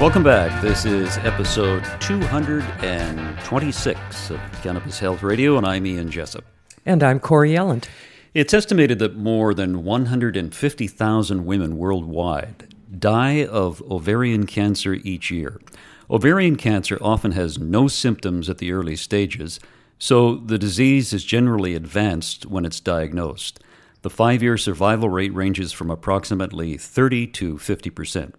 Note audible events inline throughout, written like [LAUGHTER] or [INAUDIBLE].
Welcome back. This is episode 226 of Cannabis Health Radio, and I'm Ian Jessup. And I'm Corey Yelland. It's estimated that more than 150,000 women worldwide die of ovarian cancer each year. Ovarian cancer often has no symptoms at the early stages, so the disease is generally advanced when it's diagnosed. The five year survival rate ranges from approximately 30 to 50 percent.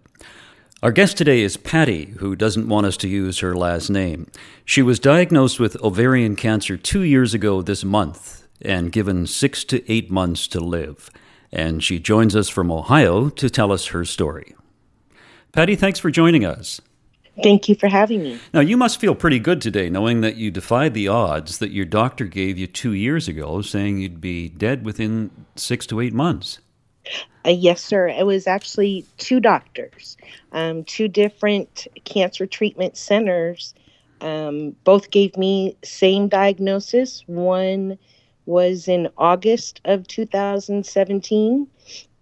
Our guest today is Patty, who doesn't want us to use her last name. She was diagnosed with ovarian cancer two years ago this month and given six to eight months to live. And she joins us from Ohio to tell us her story. Patty, thanks for joining us. Thank you for having me. Now, you must feel pretty good today knowing that you defied the odds that your doctor gave you two years ago, saying you'd be dead within six to eight months. Uh, yes, sir. It was actually two doctors, um, two different cancer treatment centers. Um, both gave me same diagnosis. One was in August of 2017,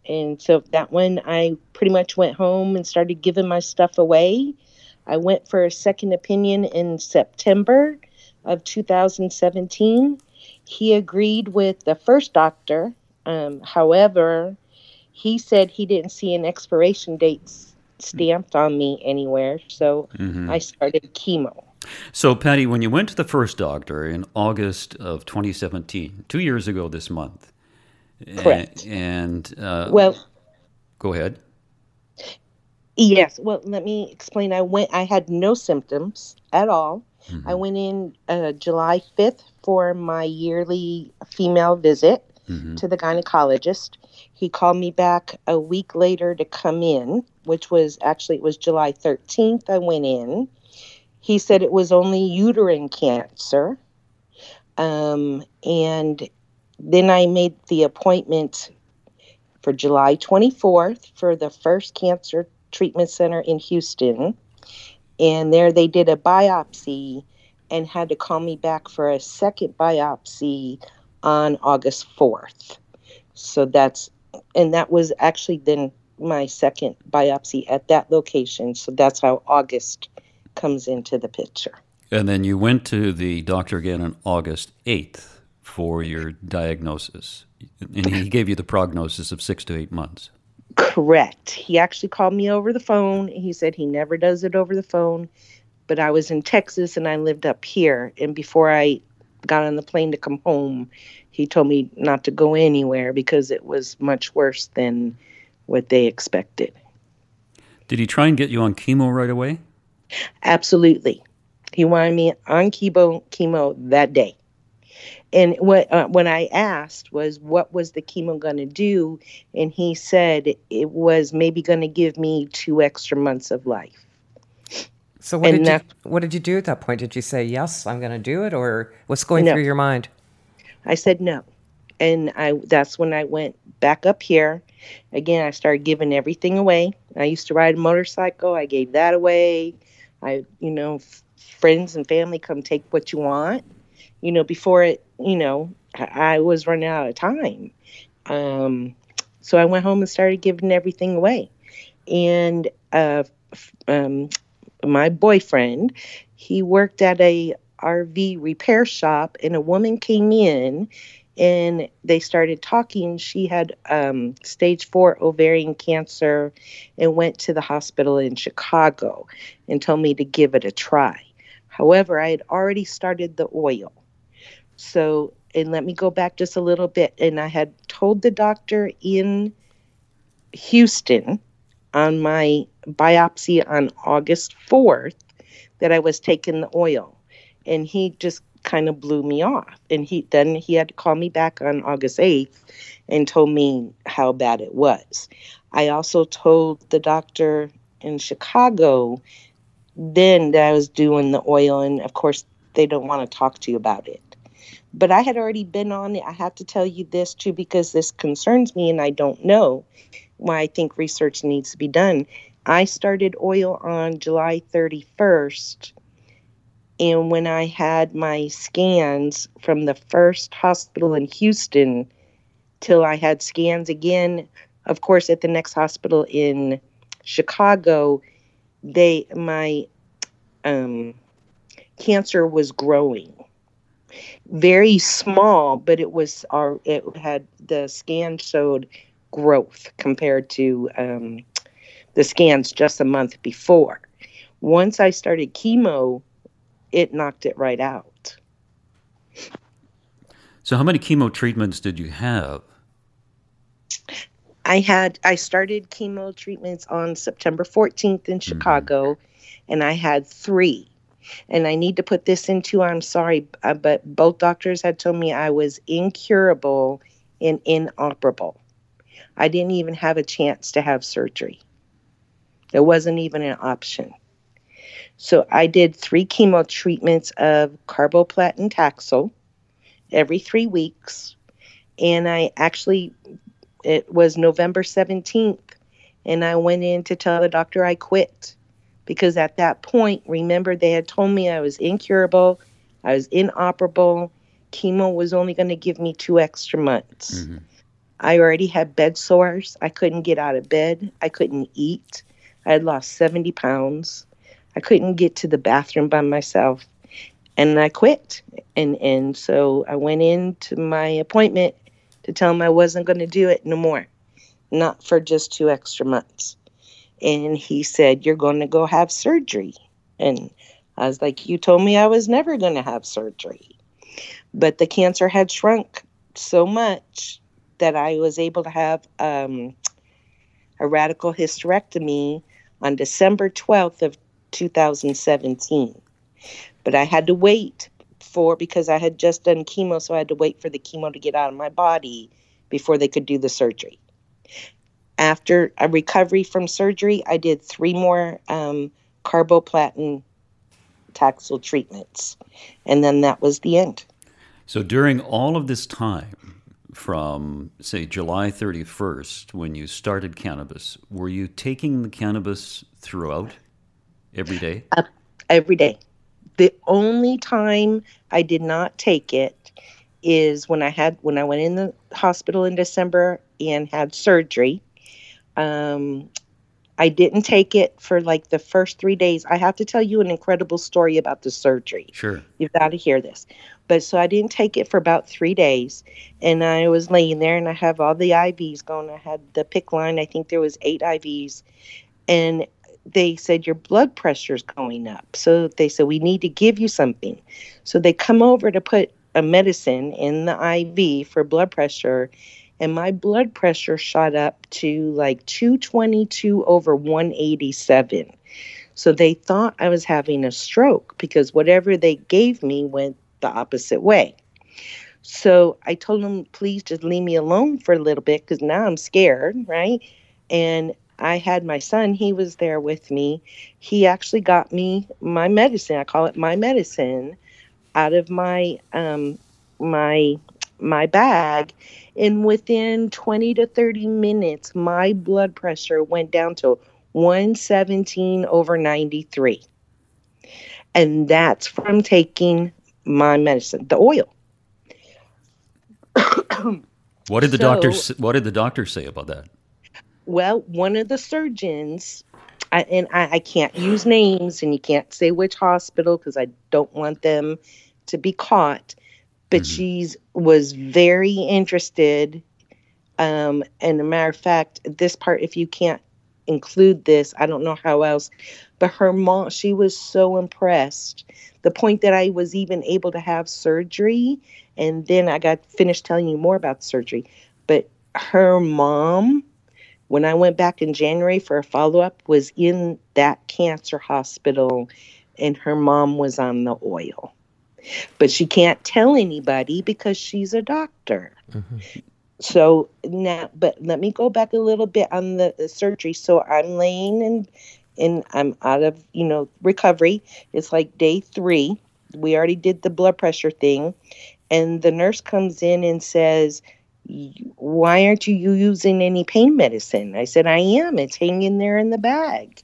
and so that one I pretty much went home and started giving my stuff away. I went for a second opinion in September of 2017. He agreed with the first doctor. Um, however, he said he didn't see an expiration date stamped on me anywhere, so mm-hmm. I started chemo. So, Patty, when you went to the first doctor in August of 2017, two years ago this month, correct? And uh, well, go ahead. Yes. Well, let me explain. I went. I had no symptoms at all. Mm-hmm. I went in uh, July 5th for my yearly female visit mm-hmm. to the gynecologist. He called me back a week later to come in, which was actually it was July 13th. I went in. He said it was only uterine cancer. Um, and then I made the appointment for July 24th for the first cancer treatment center in Houston. And there they did a biopsy and had to call me back for a second biopsy on August 4th. So that's, and that was actually then my second biopsy at that location. So that's how August comes into the picture. And then you went to the doctor again on August 8th for your diagnosis. And he gave you the prognosis of six to eight months. Correct. He actually called me over the phone. He said he never does it over the phone. But I was in Texas and I lived up here. And before I got on the plane to come home, he told me not to go anywhere because it was much worse than what they expected. Did he try and get you on chemo right away? Absolutely. He wanted me on chemo chemo that day. And what uh, when I asked was what was the chemo going to do, and he said it was maybe going to give me two extra months of life. So what and did you what did you do at that point? Did you say yes, I'm going to do it, or what's going no. through your mind? I said no, and I that's when I went back up here. Again, I started giving everything away. I used to ride a motorcycle. I gave that away. I, you know, f- friends and family come take what you want. You know, before it, you know, I, I was running out of time. Um, so I went home and started giving everything away. And uh, um, my boyfriend, he worked at a RV repair shop, and a woman came in and they started talking. She had um, stage four ovarian cancer and went to the hospital in Chicago and told me to give it a try. However, I had already started the oil. So, and let me go back just a little bit. And I had told the doctor in Houston on my biopsy on August 4th that I was taking the oil. And he just kind of blew me off. And he then he had to call me back on August 8th and told me how bad it was. I also told the doctor in Chicago then that I was doing the oil and of course they don't want to talk to you about it. But I had already been on it. I have to tell you this too because this concerns me and I don't know why I think research needs to be done. I started oil on July 31st. And when I had my scans from the first hospital in Houston till I had scans again, of course, at the next hospital in Chicago, they my um, cancer was growing very small, but it was our it had the scan showed growth compared to um, the scans just a month before. Once I started chemo, it knocked it right out. So, how many chemo treatments did you have? I had I started chemo treatments on September 14th in mm-hmm. Chicago, mm-hmm. and I had three and I need to put this into I'm sorry, uh, but both doctors had told me I was incurable and inoperable. I didn't even have a chance to have surgery. There wasn't even an option. So I did three chemo treatments of carboplatin taxol every three weeks. And I actually, it was November 17th, and I went in to tell the doctor I quit because at that point, remember, they had told me I was incurable, I was inoperable. Chemo was only going to give me two extra months. Mm-hmm. I already had bed sores. I couldn't get out of bed. I couldn't eat. I had lost 70 pounds. I couldn't get to the bathroom by myself. And I quit. And, and so I went into my appointment to tell him I wasn't going to do it no more, not for just two extra months and he said, You're going to go have surgery. And I was like, You told me I was never going to have surgery. But the cancer had shrunk so much that I was able to have um, a radical hysterectomy on December 12th of 2017. But I had to wait for because I had just done chemo, so I had to wait for the chemo to get out of my body before they could do the surgery after a recovery from surgery, I did three more um, carboplatin taxol treatments, and then that was the end. So during all of this time, from say July 31st, when you started cannabis, were you taking the cannabis throughout every day? Uh, every day. The only time I did not take it is when I had when I went in the hospital in December and had surgery um, I didn't take it for like the first three days. I have to tell you an incredible story about the surgery. Sure. You've got to hear this. But so I didn't take it for about three days. And I was laying there and I have all the IVs going. I had the PICC line. I think there was eight IVs. And they said your blood pressure's going up. So they said we need to give you something. So they come over to put a medicine in the IV for blood pressure and my blood pressure shot up to like 222 over 187. So they thought I was having a stroke because whatever they gave me went the opposite way. So I told them, please just leave me alone for a little bit because now I'm scared, right? And I had my son, he was there with me. He actually got me my medicine. I call it my medicine out of my um my my bag and within 20 to 30 minutes my blood pressure went down to 117 over 93 and that's from taking my medicine the oil. What did the so, doctor what did the doctor say about that? Well one of the surgeons I, and I, I can't use names and you can't say which hospital because i don't want them to be caught but mm-hmm. she's was very interested. Um, and a matter of fact, this part, if you can't include this, I don't know how else. But her mom, she was so impressed. The point that I was even able to have surgery, and then I got finished telling you more about surgery. But her mom, when I went back in January for a follow up, was in that cancer hospital, and her mom was on the oil but she can't tell anybody because she's a doctor. Mm-hmm. So now, but let me go back a little bit on the, the surgery. So I'm laying and and I'm out of you know recovery. It's like day three. We already did the blood pressure thing, and the nurse comes in and says, why aren't you using any pain medicine? I said, I am. It's hanging there in the bag.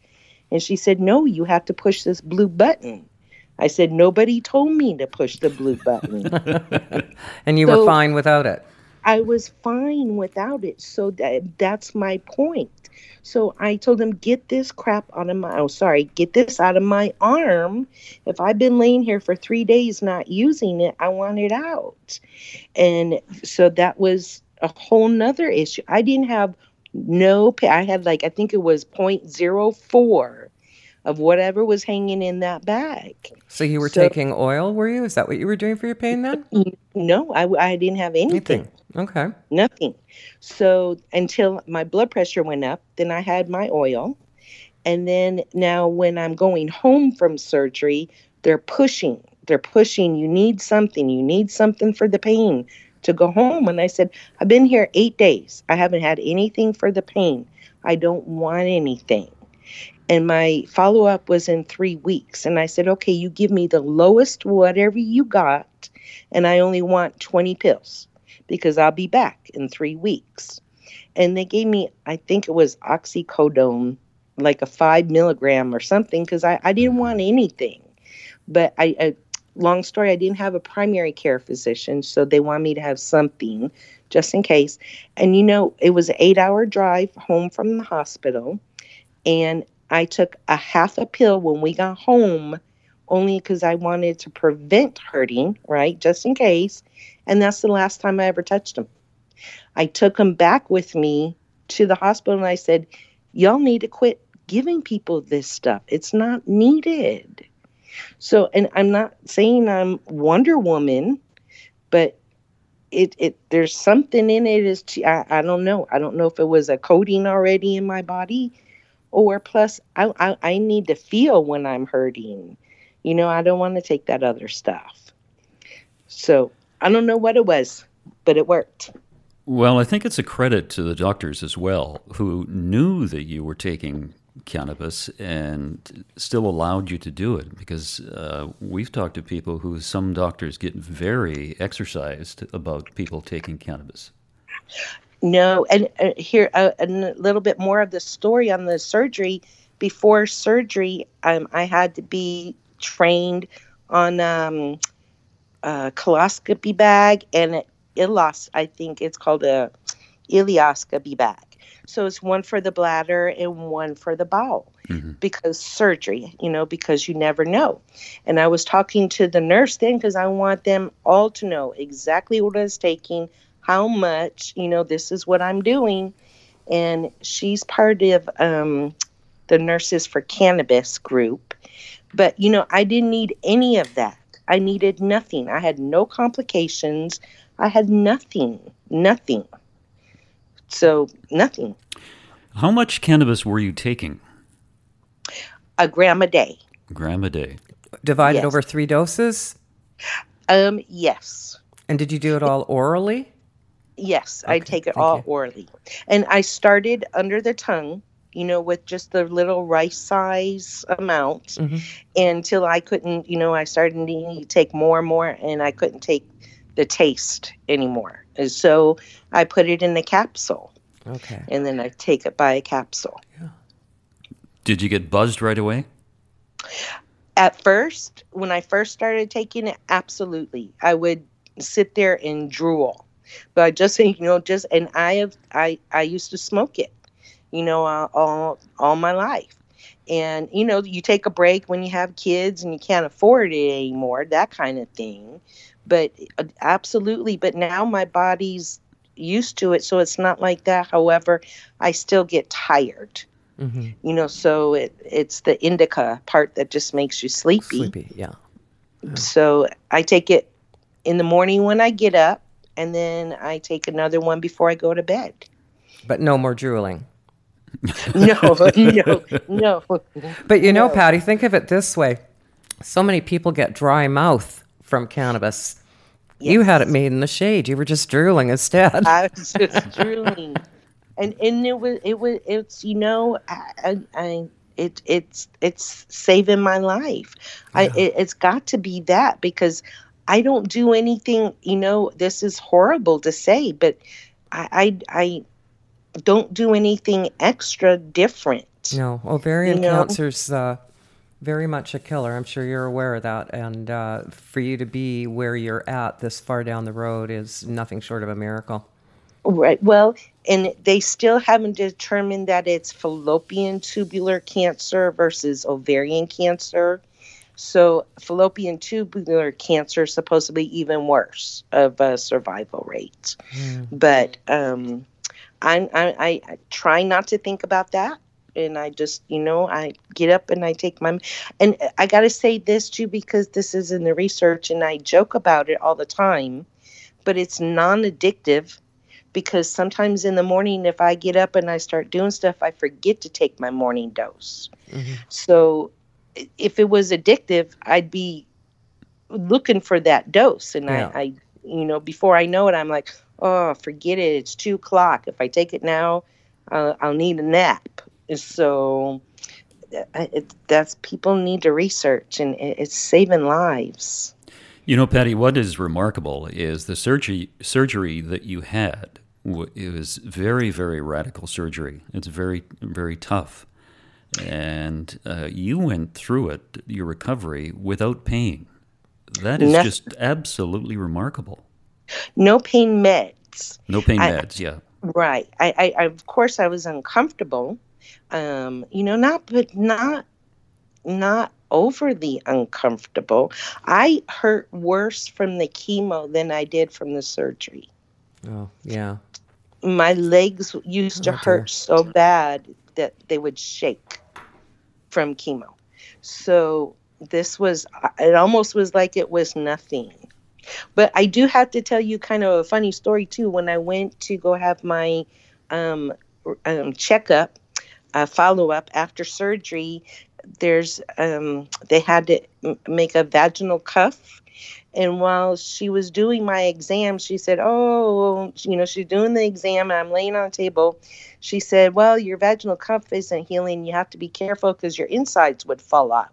And she said, No, you have to push this blue button. I said, Nobody told me to push the blue button. [LAUGHS] and you so were fine without it? I was fine without it. So that, that's my point. So I told him, get this crap out of my, oh, sorry, get this out of my arm. If I've been laying here for three days not using it, I want it out. And so that was a whole nother issue. I didn't have no. I had like, I think it was 0.04 of whatever was hanging in that bag. So you were so, taking oil, were you? Is that what you were doing for your pain then? No, I, I didn't have anything. anything. Okay. Nothing. So until my blood pressure went up, then I had my oil. And then now when I'm going home from surgery, they're pushing. They're pushing, you need something. You need something for the pain to go home. And I said, I've been here eight days. I haven't had anything for the pain. I don't want anything. And my follow up was in three weeks. And I said, okay, you give me the lowest whatever you got, and I only want 20 pills because I'll be back in three weeks. And they gave me, I think it was oxycodone, like a five milligram or something, because I, I didn't want anything. But I, I, long story, I didn't have a primary care physician, so they wanted me to have something just in case. And you know, it was an eight hour drive home from the hospital. And I took a half a pill when we got home only because I wanted to prevent hurting, right? Just in case. And that's the last time I ever touched him. I took him back with me to the hospital and I said, Y'all need to quit giving people this stuff. It's not needed. So, and I'm not saying I'm Wonder Woman, but it, it there's something in it is I, I don't know. I don't know if it was a coating already in my body or plus I, I, I need to feel when I'm hurting. You know, I don't want to take that other stuff. So I don't know what it was, but it worked. Well, I think it's a credit to the doctors as well, who knew that you were taking cannabis and still allowed you to do it. Because uh, we've talked to people who some doctors get very exercised about people taking cannabis. No, and uh, here uh, a little bit more of the story on the surgery. Before surgery, um, I had to be trained on um, a coloscopy bag and an ilos. I think it's called a ileoscopy bag. So it's one for the bladder and one for the bowel mm-hmm. because surgery, you know, because you never know. And I was talking to the nurse then because I want them all to know exactly what I was taking, how much, you know, this is what I'm doing. And she's part of um, the Nurses for Cannabis group. But, you know, I didn't need any of that. I needed nothing. I had no complications. I had nothing, nothing. So, nothing. How much cannabis were you taking? A gram a day. Gram a day. Divided yes. over three doses? Um, yes. And did you do it all orally? Yes, okay, I take it all you. orally. And I started under the tongue, you know, with just the little rice size amount mm-hmm. until I couldn't, you know, I started needing to take more and more and I couldn't take the taste anymore. And so I put it in the capsule. Okay. And then I take it by a capsule. Yeah. Did you get buzzed right away? At first, when I first started taking it, absolutely. I would sit there and drool but I just think, you know, just and I have I I used to smoke it, you know, uh, all all my life. And you know, you take a break when you have kids and you can't afford it anymore, that kind of thing. But uh, absolutely, but now my body's used to it, so it's not like that. However, I still get tired. Mm-hmm. You know, so it it's the indica part that just makes you sleepy. Sleepy, yeah. yeah. So I take it in the morning when I get up and then I take another one before I go to bed. But no more drooling. [LAUGHS] no, [LAUGHS] no, no. But you know, no. Patty, think of it this way: so many people get dry mouth from cannabis. Yes. You had it made in the shade. You were just drooling instead. I was just drooling, and and it was it was it's you know I, I it it's it's saving my life. Yeah. I it, it's got to be that because I don't do anything. You know, this is horrible to say, but I I, I don't do anything extra different. No, ovarian cancer's uh, very much a killer. I'm sure you're aware of that. And uh, for you to be where you're at this far down the road is nothing short of a miracle. Right. Well, and they still haven't determined that it's fallopian tubular cancer versus ovarian cancer. So, fallopian tubular cancer is supposedly even worse of a survival rate. But um, I, I, I, try not to think about that. And I just, you know, I get up and I take my, and I got to say this too, because this is in the research and I joke about it all the time, but it's non addictive because sometimes in the morning if i get up and i start doing stuff i forget to take my morning dose so i- if it was addictive i'd be looking for that dose and Yeah. I, I you know before i know it i'm like oh forget it it's two o'clock if i take it now uh, i'll need a nap so it, that's people need to research and it, it's saving lives You know, Patty, what is remarkable is the surgery surgery that you had. It was very, very radical surgery. It's very, very tough, and uh, you went through it, your recovery, without pain. That is No- just absolutely remarkable. no pain meds No pain I- meds, yeah. Right. I, I, I of course I was uncomfortable. Um, you know, not but not not overly uncomfortable. I hurt worse from the chemo than I did from the surgery. Oh, yeah. My legs used to Oh, hurt so bad that they would shake from chemo. So this was it almost was like it was nothing. But I do have to tell you kind of a funny story too. When I went to go have my um, um, checkup, uh, follow up after surgery, there's um, they had to make a vaginal cuff. And while she was doing my exam, she said, "Oh, you know, she's doing the exam, and I'm laying on a table." She said, "Well, your vaginal cuff isn't healing. You have to be careful because your insides would fall out."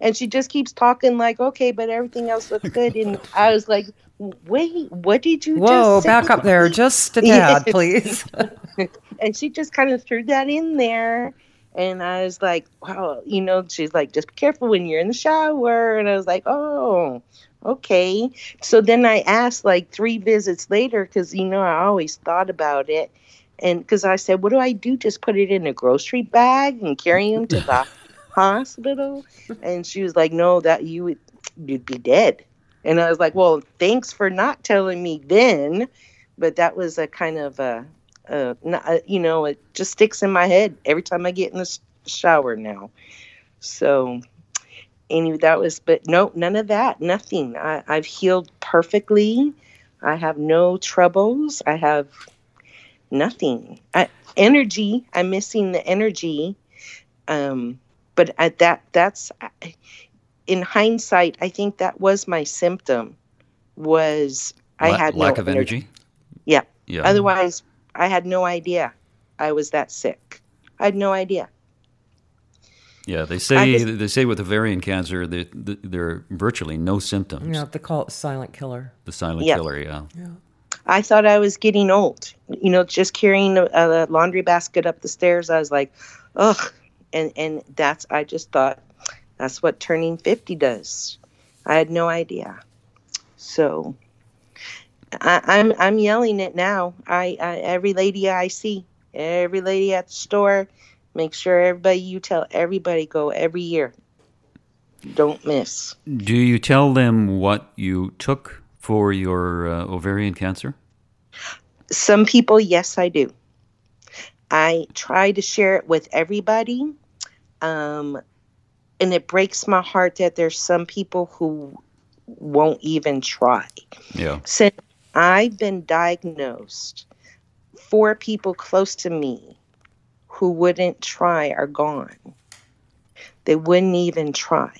And she just keeps talking like, "Okay, but everything else looks good." And I was like, "Wait, what did you Whoa, just say?" back up there just a [LAUGHS] Yeah. please. [LAUGHS] and she just kind of threw that in there and i was like wow you know she's like just be careful when you're in the shower. And i was like oh okay. So then i asked like three visits later because you know i always thought about it. And because i said what do i do? Just put it in a grocery bag and carry him to the [LAUGHS] hospital? And she was like no that you would you'd be dead. And i was like well thanks for not telling me then. But that was a kind of a uh, not, uh, you know, it just sticks in my head every time I get in the shower now. So, anyway, that was, but no, none of that, nothing. I, I've healed perfectly. I have no troubles. I have nothing. I, energy. I'm missing the energy. Um, but at that, that's in hindsight. I think that was my symptom. Was I had lack no of energy. Yeah. Yeah. Otherwise, I had no idea I was that sick. I had no idea. Yeah, they say just- they say with ovarian cancer that that there are virtually no symptoms. yeah, they call it silent killer. The silent Yeah. killer, yeah. I thought I was getting old. You know, just carrying a, a laundry basket up the stairs, I was like, ugh. And and that's I just thought that's what turning fifty does. I had no idea. So I, I'm I'm yelling it now. I, I every lady I see, every lady at the store, make sure everybody you tell everybody go every year. Don't miss. Do you tell them what you took for your uh, ovarian cancer? Some people, yes, I do. I try to share it with everybody. Um, and it breaks my heart that there's some people who won't even try. Yeah. Since I've been diagnosed, four people close to me who wouldn't try are gone. They wouldn't even try.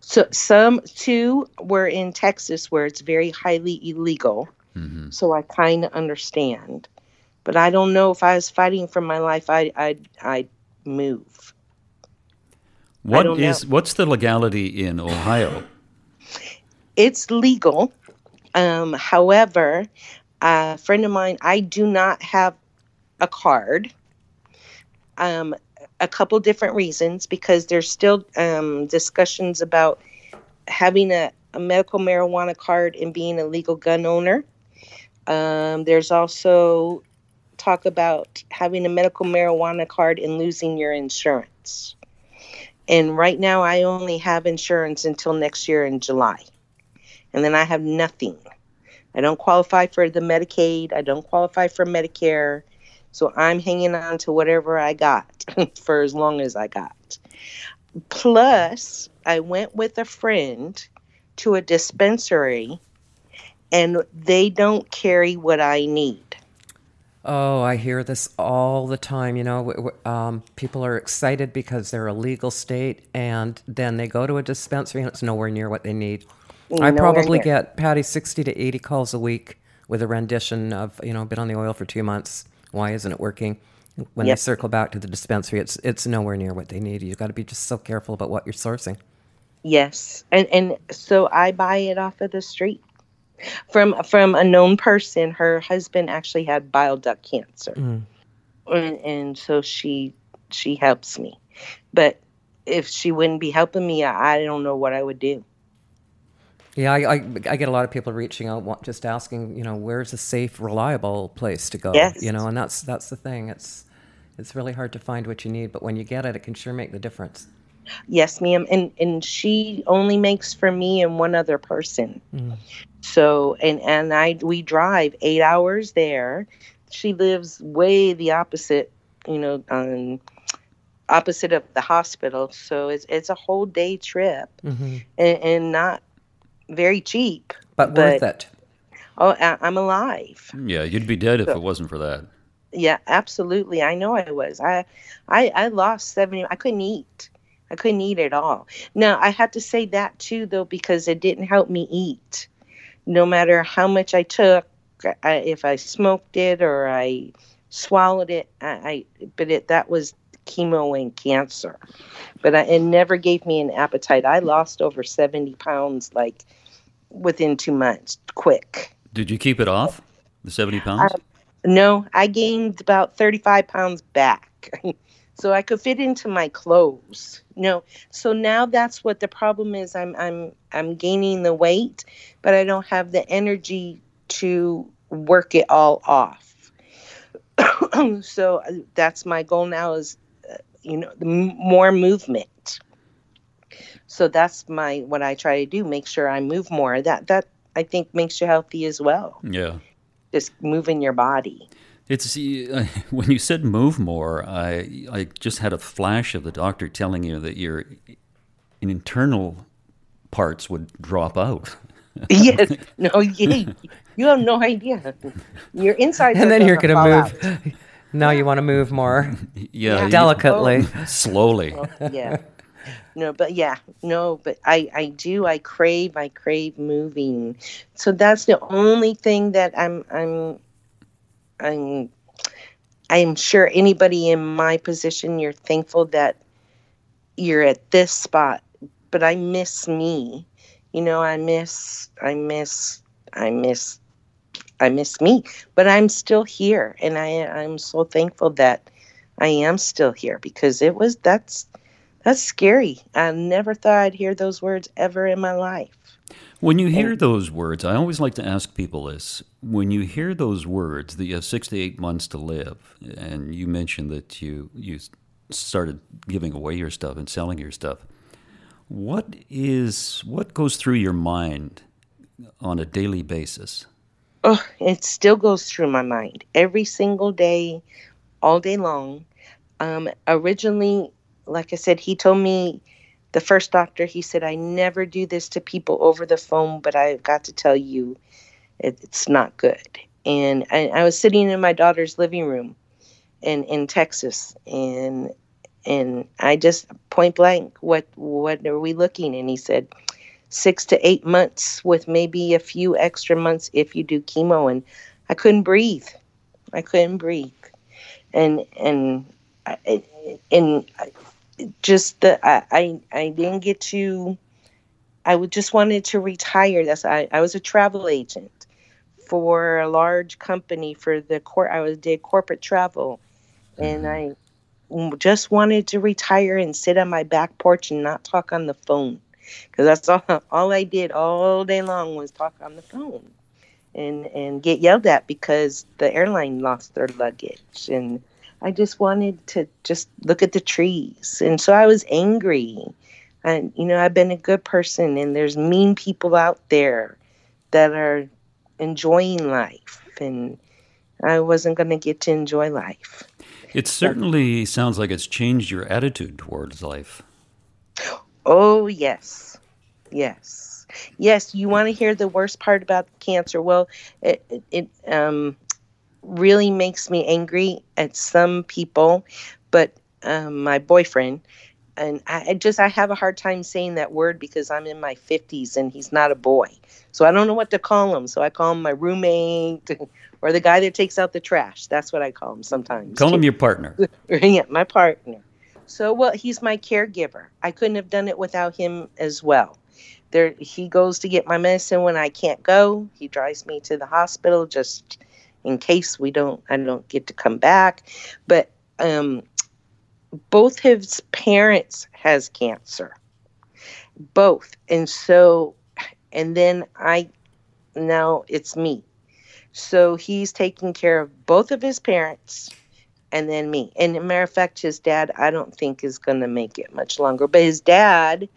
So some two were in Texas where it's very highly illegal. hmm So I kind of understand. But I don't know if I was fighting for my life, I I'd, I'd move. What is know. what's the legality in Ohio? it's legal. Um, however, a friend of mine, I do not have a card. Um, a couple different reasons because there's still um, discussions about having a, a, medical marijuana card and being a legal gun owner. Um, there's also talk about having a medical marijuana card and losing your insurance. And right now, I only have insurance until next year in July. And then I have nothing. I don't qualify for the Medicaid. I don't qualify for Medicare. So I'm hanging on to whatever I got [LAUGHS] for as long as I got. Plus, I went with a friend to a dispensary and they don't carry what I need. Oh, I hear this all the time. You know, um, people are excited because they're a legal state, and then they go to a dispensary and it's nowhere near what they need. I probably get Patty sixty to eighty calls a week with a rendition of you know been on the oil for two months. Why isn't it working? When yep. they circle back to the dispensary, it's it's nowhere near what they need. You've got to be just so careful about what you're sourcing. Yes, and and so I buy it off of the street from from a known person. Her husband actually had bile duct cancer, mm. and, and so she she helps me. But if she wouldn't be helping me, I, I don't know what I would do. Yeah, I, I, I, get a lot of people reaching out, just asking, you know, where's a safe, reliable place to go? Yes. You know, and that's that's the thing. It's it's really hard to find what you need, but when you get it, it can sure make the difference. Yes, ma'am. And and she only makes for me and one other person. Mm. So and and I we drive eight hours there. She lives way the opposite, you know, on opposite of the hospital. So it's it's a whole day trip, mm-hmm. and, and not very cheap, but, but worth it. Oh, I, am alive. Yeah, you'd be dead if it wasn't for that. Yeah, absolutely. I know I was. I, I, I lost seventy. I couldn't eat. I couldn't eat at all. Now I had to say that too, though, because it didn't help me eat. No matter how much I took, I, if I smoked it or I swallowed it, I, I but it that was chemo and cancer. But I, it never gave me an appetite. I lost over seventy pounds, like within two months, quick. Did you keep it off the seventy pounds? Uh, no, I gained about thirty-five pounds back, [LAUGHS] so I could fit into my clothes. No, so now that's what the problem is. I'm I'm I'm gaining the weight, but I don't have the energy to work it all off. [COUGHS] so uh, that's my goal now is uh, you know more movement so that's my what I try to do. Make sure I move more. That that I think makes you healthy as well. Yeah, just moving your body. It's uh, [LAUGHS] when you said move more. I I just had a flash of the doctor telling you that your internal parts would drop out. [LAUGHS] yes. [LAUGHS] No. You, you have no idea. Your inside. And then you're going to move. Out. Now you want to move more. Yeah. yeah. Delicately. Oh. Slowly. Oh, yeah no but yeah no but i i do i crave i crave moving. So that's the only thing that i'm i'm i'm i'm sure anybody in my position you're thankful that you're at this spot but i miss me. You know i miss i miss i miss i miss me but i'm still here and i i'm so thankful that i am still here because it was that's that's scary. I never thought I'd hear those words ever in my life. When you hear those words, I always like to ask people this. When you hear those words that you have six to eight months to live, and you mentioned that you, you started giving away your stuff and selling your stuff, what is what goes through your mind on a daily basis? Oh, it still goes through my mind every single day, all day long. Um, originally, like I said, he told me the first doctor, he said, I never do this to people over the phone, but I've got to tell you, it, it's not good. And I, I, was sitting in my daughter's living room in, in Texas, and and I just point blank, what what are we looking? And he said, six to eight months with maybe a few extra months if you do chemo. And I couldn't breathe. I couldn't breathe. And and and just the I, I I didn't get to I would just wanted to retire. That's I, I was a travel agent for a large company for the court. I was did corporate travel, and mm-hmm. I just wanted to retire and sit on my back porch and not talk on the phone because that's all [LAUGHS] all I did all day long was talk on the phone and and get yelled at because the airline lost their luggage and I just wanted to just look at the trees and so I was angry and you know I've been a good person and there's mean people out there that are enjoying life and I wasn't going to get to enjoy life. It certainly sounds like it's changed your attitude towards life. Oh, yes. Yes. Yes, you want to hear the worst part about cancer. Well, it, it, it um, really makes me angry at some people, but um, my boyfriend, and I, just I have a hard time saying that word because I'm in my 50s and he's not a boy. So I don't know what to call him. So I call him my roommate [LAUGHS] or the guy that takes out the trash. That's what I call him sometimes. Call him your partner. [LAUGHS] yeah, my partner. So, well, he's my caregiver. I couldn't have done it without him as well. There, he goes to get my medicine when I can't go. He drives me to the hospital just in case we don't. I don't get to come back. But um, both his parents has cancer, both, and so, and then I, now it's me. So he's taking care of both of his parents and then me. And a matter of fact, his dad, I don't think is going to make it much longer. But his dad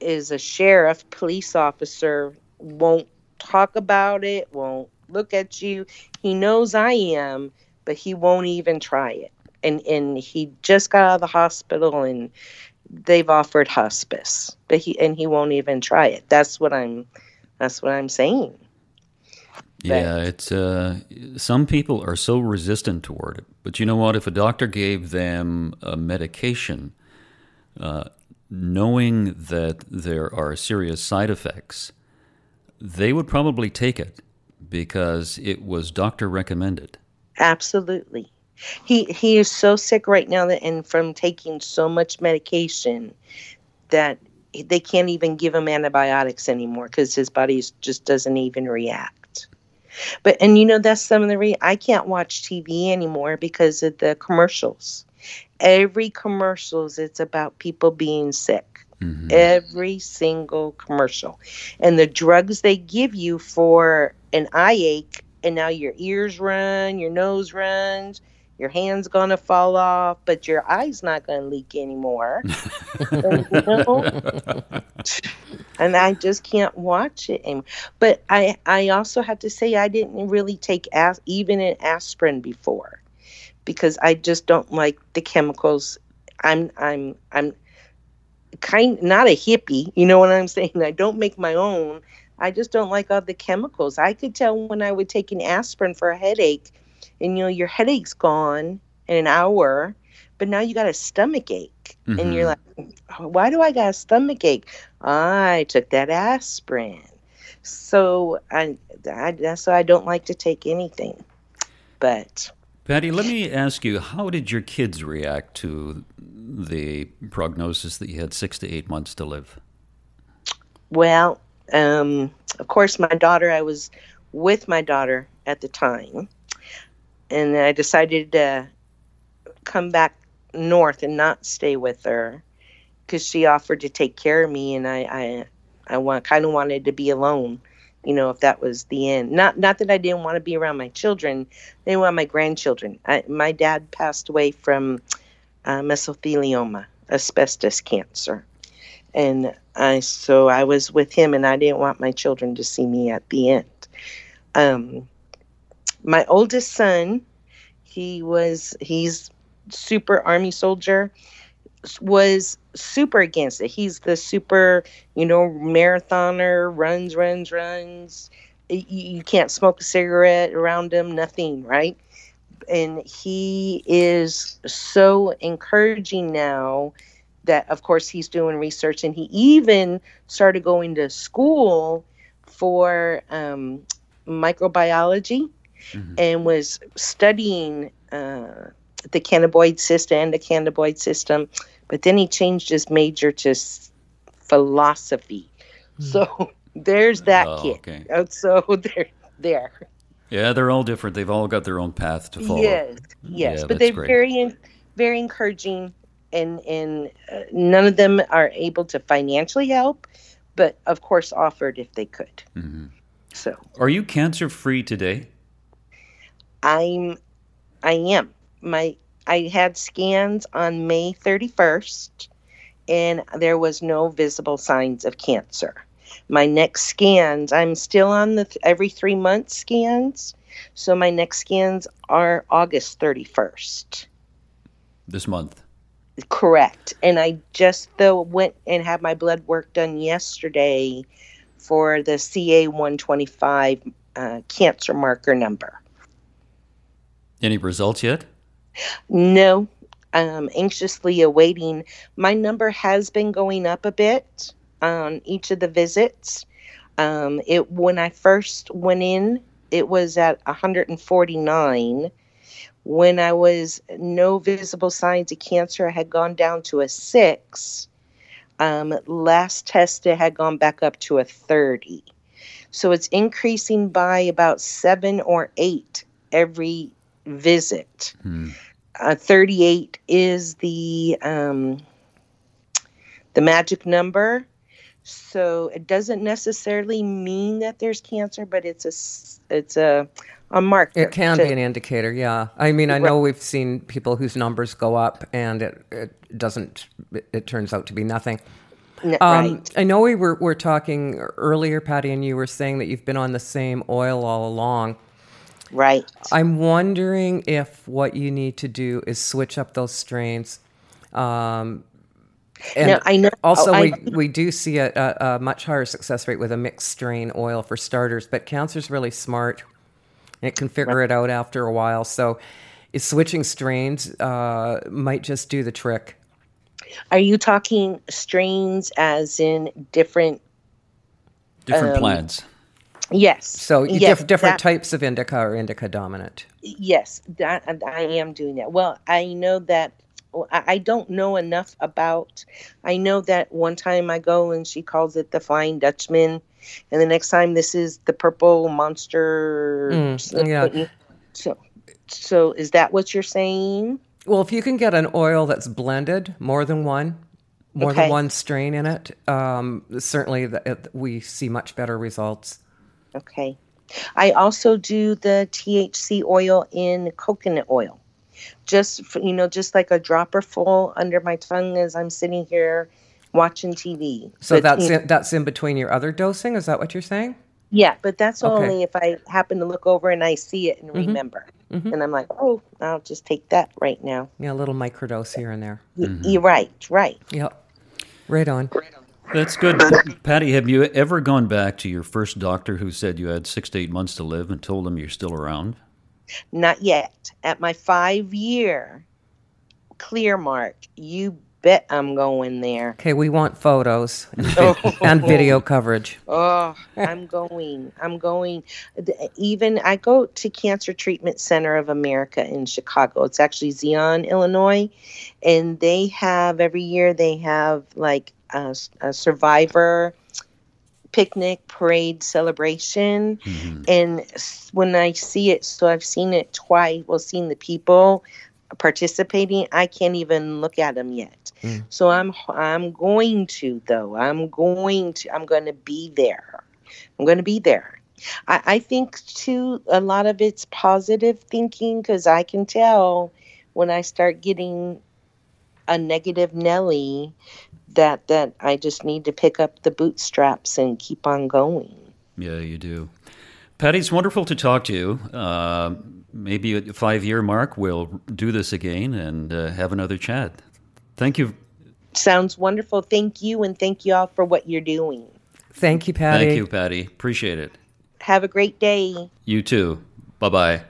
is a sheriff, police officer, won't talk about it, won't look at you. He knows I am, but he won't even try it. And and he just got out of the hospital and they've offered hospice, but he and he won't even try it. That's what I'm that's what I'm saying. Yeah, it's uh, some people are so resistant toward it. But you know what? If a doctor gave them a medication, uh, knowing that there are serious side effects, they would probably take it because it was doctor recommended. Absolutely. He he is so sick right now that and from taking so much medication that they can't even give him antibiotics anymore because his body just doesn't even react. But and you know that's some of the reason I can't watch TV anymore because of the commercials. Every commercials it's about people being sick. Mm-hmm. Every single commercial. And the drugs they give you for an eye ache and now your ears run, your nose runs, your hand's gonna fall off, but your eye's not gonna leak anymore. and, [LAUGHS] and I just can't watch it anymore. But I, I also have to say I didn't really take as, even an aspirin before, because I just don't like the chemicals. I'm, I'm, I'm kind not a hippie. You know what I'm saying? I don't make my own. I just don't like all the chemicals. I could tell when I would take an aspirin for a headache and you know your headache's gone in an hour but now you got a stomach ache mm-hmm. and you're mm-hmm. like why do i got a stomach ache i took that aspirin so I, I so i don't like to take anything but patty let me ask you how did your kids react to the prognosis that you had six to eight months to live well um, of course my daughter i was with my daughter at the time and I decided to come back north and not stay with her because she offered to take care of me, and I I I want kind of wanted to be alone. You know, if that was the end. Not not that I didn't want to be around my children. Didn't want my grandchildren. I, my dad passed away from uh, mesothelioma, asbestos cancer, and I so I was with him, and I didn't want my children to see me at the end. Um, my oldest son, he was he's super army soldier was super against it. He's the super, you know, marathoner, runs, runs, runs. You, you can't smoke a cigarette around him, nothing, right? And he is so encouraging now that, of course, he's doing research and he even started going to school for um, microbiology mm-hmm. and was studying uh, the cannabinoid system and the cannabinoid system. But then he changed his major to philosophy. So there's that Oh, kid. okay. Uh, So [LAUGHS] there, there. Yeah, they're all different. They've all got their own path to follow. Yes, yes, Yeah, but they're great. very, very encouraging, and and uh, none of them are able to financially help, but of course offered if they could. Mm-hmm. So Are you cancer free today? I'm, I am. My I had scans on May 31st, and there was no visible signs of cancer. My next scans, I'm still on the th- every three month scans, so my next scans are August 31st. This month. Correct. And I just though went and had my blood work done yesterday for the CA 125 uh, cancer marker number. Any results yet? No, I'm anxiously awaiting. My number has been going up a bit on each of the visits. Um, it when I first went in, it was at 149. When I was no visible signs of cancer, I had gone down to a six. Um, last test, it had gone back up to a 30. So it's increasing by about seven or eight every visit. Uh, 38 is the um, the magic number. So it doesn't necessarily mean that there's cancer, but it's a it's a a marker. It can to- be an indicator, yeah. I mean, I know we've seen people whose numbers go up and it, it doesn't, it, it turns out to be nothing. Um, right. I know we were, were talking earlier, Patty, and you were saying that you've been on the same oil all along. Right. I'm wondering if what you need to do is switch up those strains. Um, and Now, I know- Also, oh, I- we, we do see a, a, a much higher success rate with a mixed strain oil for starters, but cancer's really smart. And It can figure it out after a while. So, is switching strains uh, might just do the trick. Are you talking strains as in different? Different Um, plants. Yes. So, yes, diff- different that- types of indica or indica dominant. Yes, that I am doing that. Well, I know that well, I I don't know enough about. I know that one time I go and she calls it the Flying Dutchman, and the next time this is the Purple Monster. Mm, yeah. So, so is that what you're saying? Well, if you can get an oil that's blended, more than one, more Okay. than one strain in it, um, certainly the, it, we see much better results. Okay. I also do the THC oil in coconut oil. Just you know, just like a dropper full under my tongue as I'm sitting here watching TV. So But, that's you know, in, that's in between your other dosing. Is that what you're saying? yeah, but that's Okay. only if I happen to look over and I see it and mm-hmm. remember. Mm-hmm. And I'm like, oh, I'll just take that right now. Yeah, a little microdose here and there. Y- mm-hmm. You're right, right. Yep. Right on. That's good. Patty, have you ever gone back to your first doctor who said you had six to eight months to live and told them you're still around? Not yet. At my five year clear mark, you bet I'm going there. Okay, we want photos and, [LAUGHS] vi- and video coverage. Oh, I'm going. I'm going. Even I go to Cancer Treatment Center of America in Chicago. It's actually Zion, Illinois, and they have every year they have like a survivor picnic parade celebration. Mm-hmm. And when i see it so i've seen it twice well seen the people participating i can't even look at them yet. Mm. So i'm i'm going to though. I'm going to i'm going to be there. I'm going to be there. I, I think too a lot of it's positive thinking because i can tell when i start getting a negative nelly that that i just need to pick up the bootstraps and keep on going Yeah, you do. Patty, it's wonderful to talk to you. Uh, maybe at the five year mark, we'll do this again and uh, have another chat. Thank you. sounds wonderful thank you and thank you all for what you're doing Thank you, Patty. Thank you, Patty. Appreciate it. have a great day You too. Bye bye.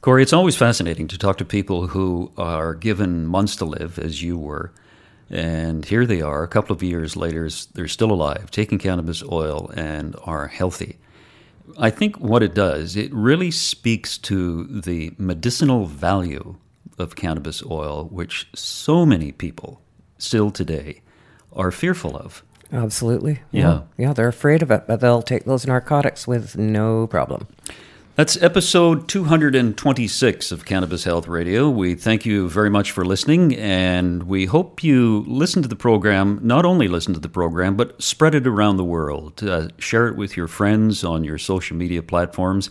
Corey, it's always fascinating to talk to people who are given months to live, as you were. And here they are, a couple of years later, they're still alive, taking cannabis oil, and are healthy. I think what it does, it really speaks to the medicinal value of cannabis oil, which so many people still today are fearful of. Absolutely. Yeah. Yeah, they're afraid of it, but they'll take those narcotics with no problem. That's episode 226 of Cannabis Health Radio. We thank you very much for listening, and we hope you listen to the program, not only listen to the program, but spread it around the world. Uh, share it with your friends on your social media platforms.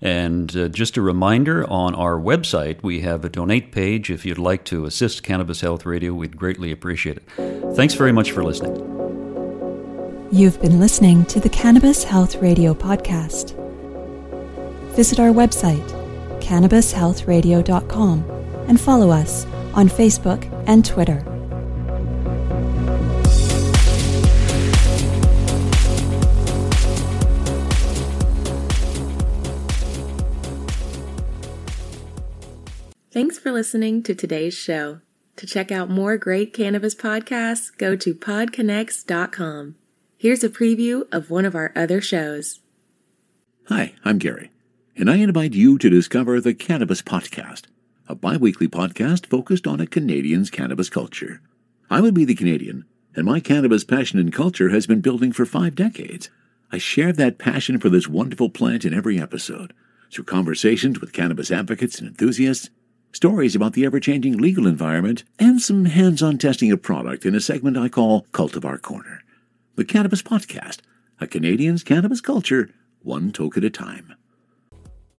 And uh, just a reminder on our website, we have a donate page. If you'd like to assist Cannabis Health Radio, we'd greatly appreciate it. Thanks very much for listening. You've been listening to the Cannabis Health Radio podcast. Visit our website, cannabishealthradio.com, and follow us on Facebook and Twitter. Thanks for listening to today's show. To check out more great cannabis podcasts, go to podconnects.com. Here's a preview of one of our other shows. Hi, I'm Gary, and I invite you to discover the Cannabis Podcast, a bi weekly podcast focused on a Canadian's cannabis culture. I would be the Canadian, and my cannabis passion and culture has been building for five decades. I share that passion for this wonderful plant in every episode through conversations with cannabis advocates and enthusiasts, stories about the ever changing legal environment, and some hands on testing of product in a segment I call Cultivar Corner. The Cannabis Podcast, a Canadian's cannabis culture, one toke at a time.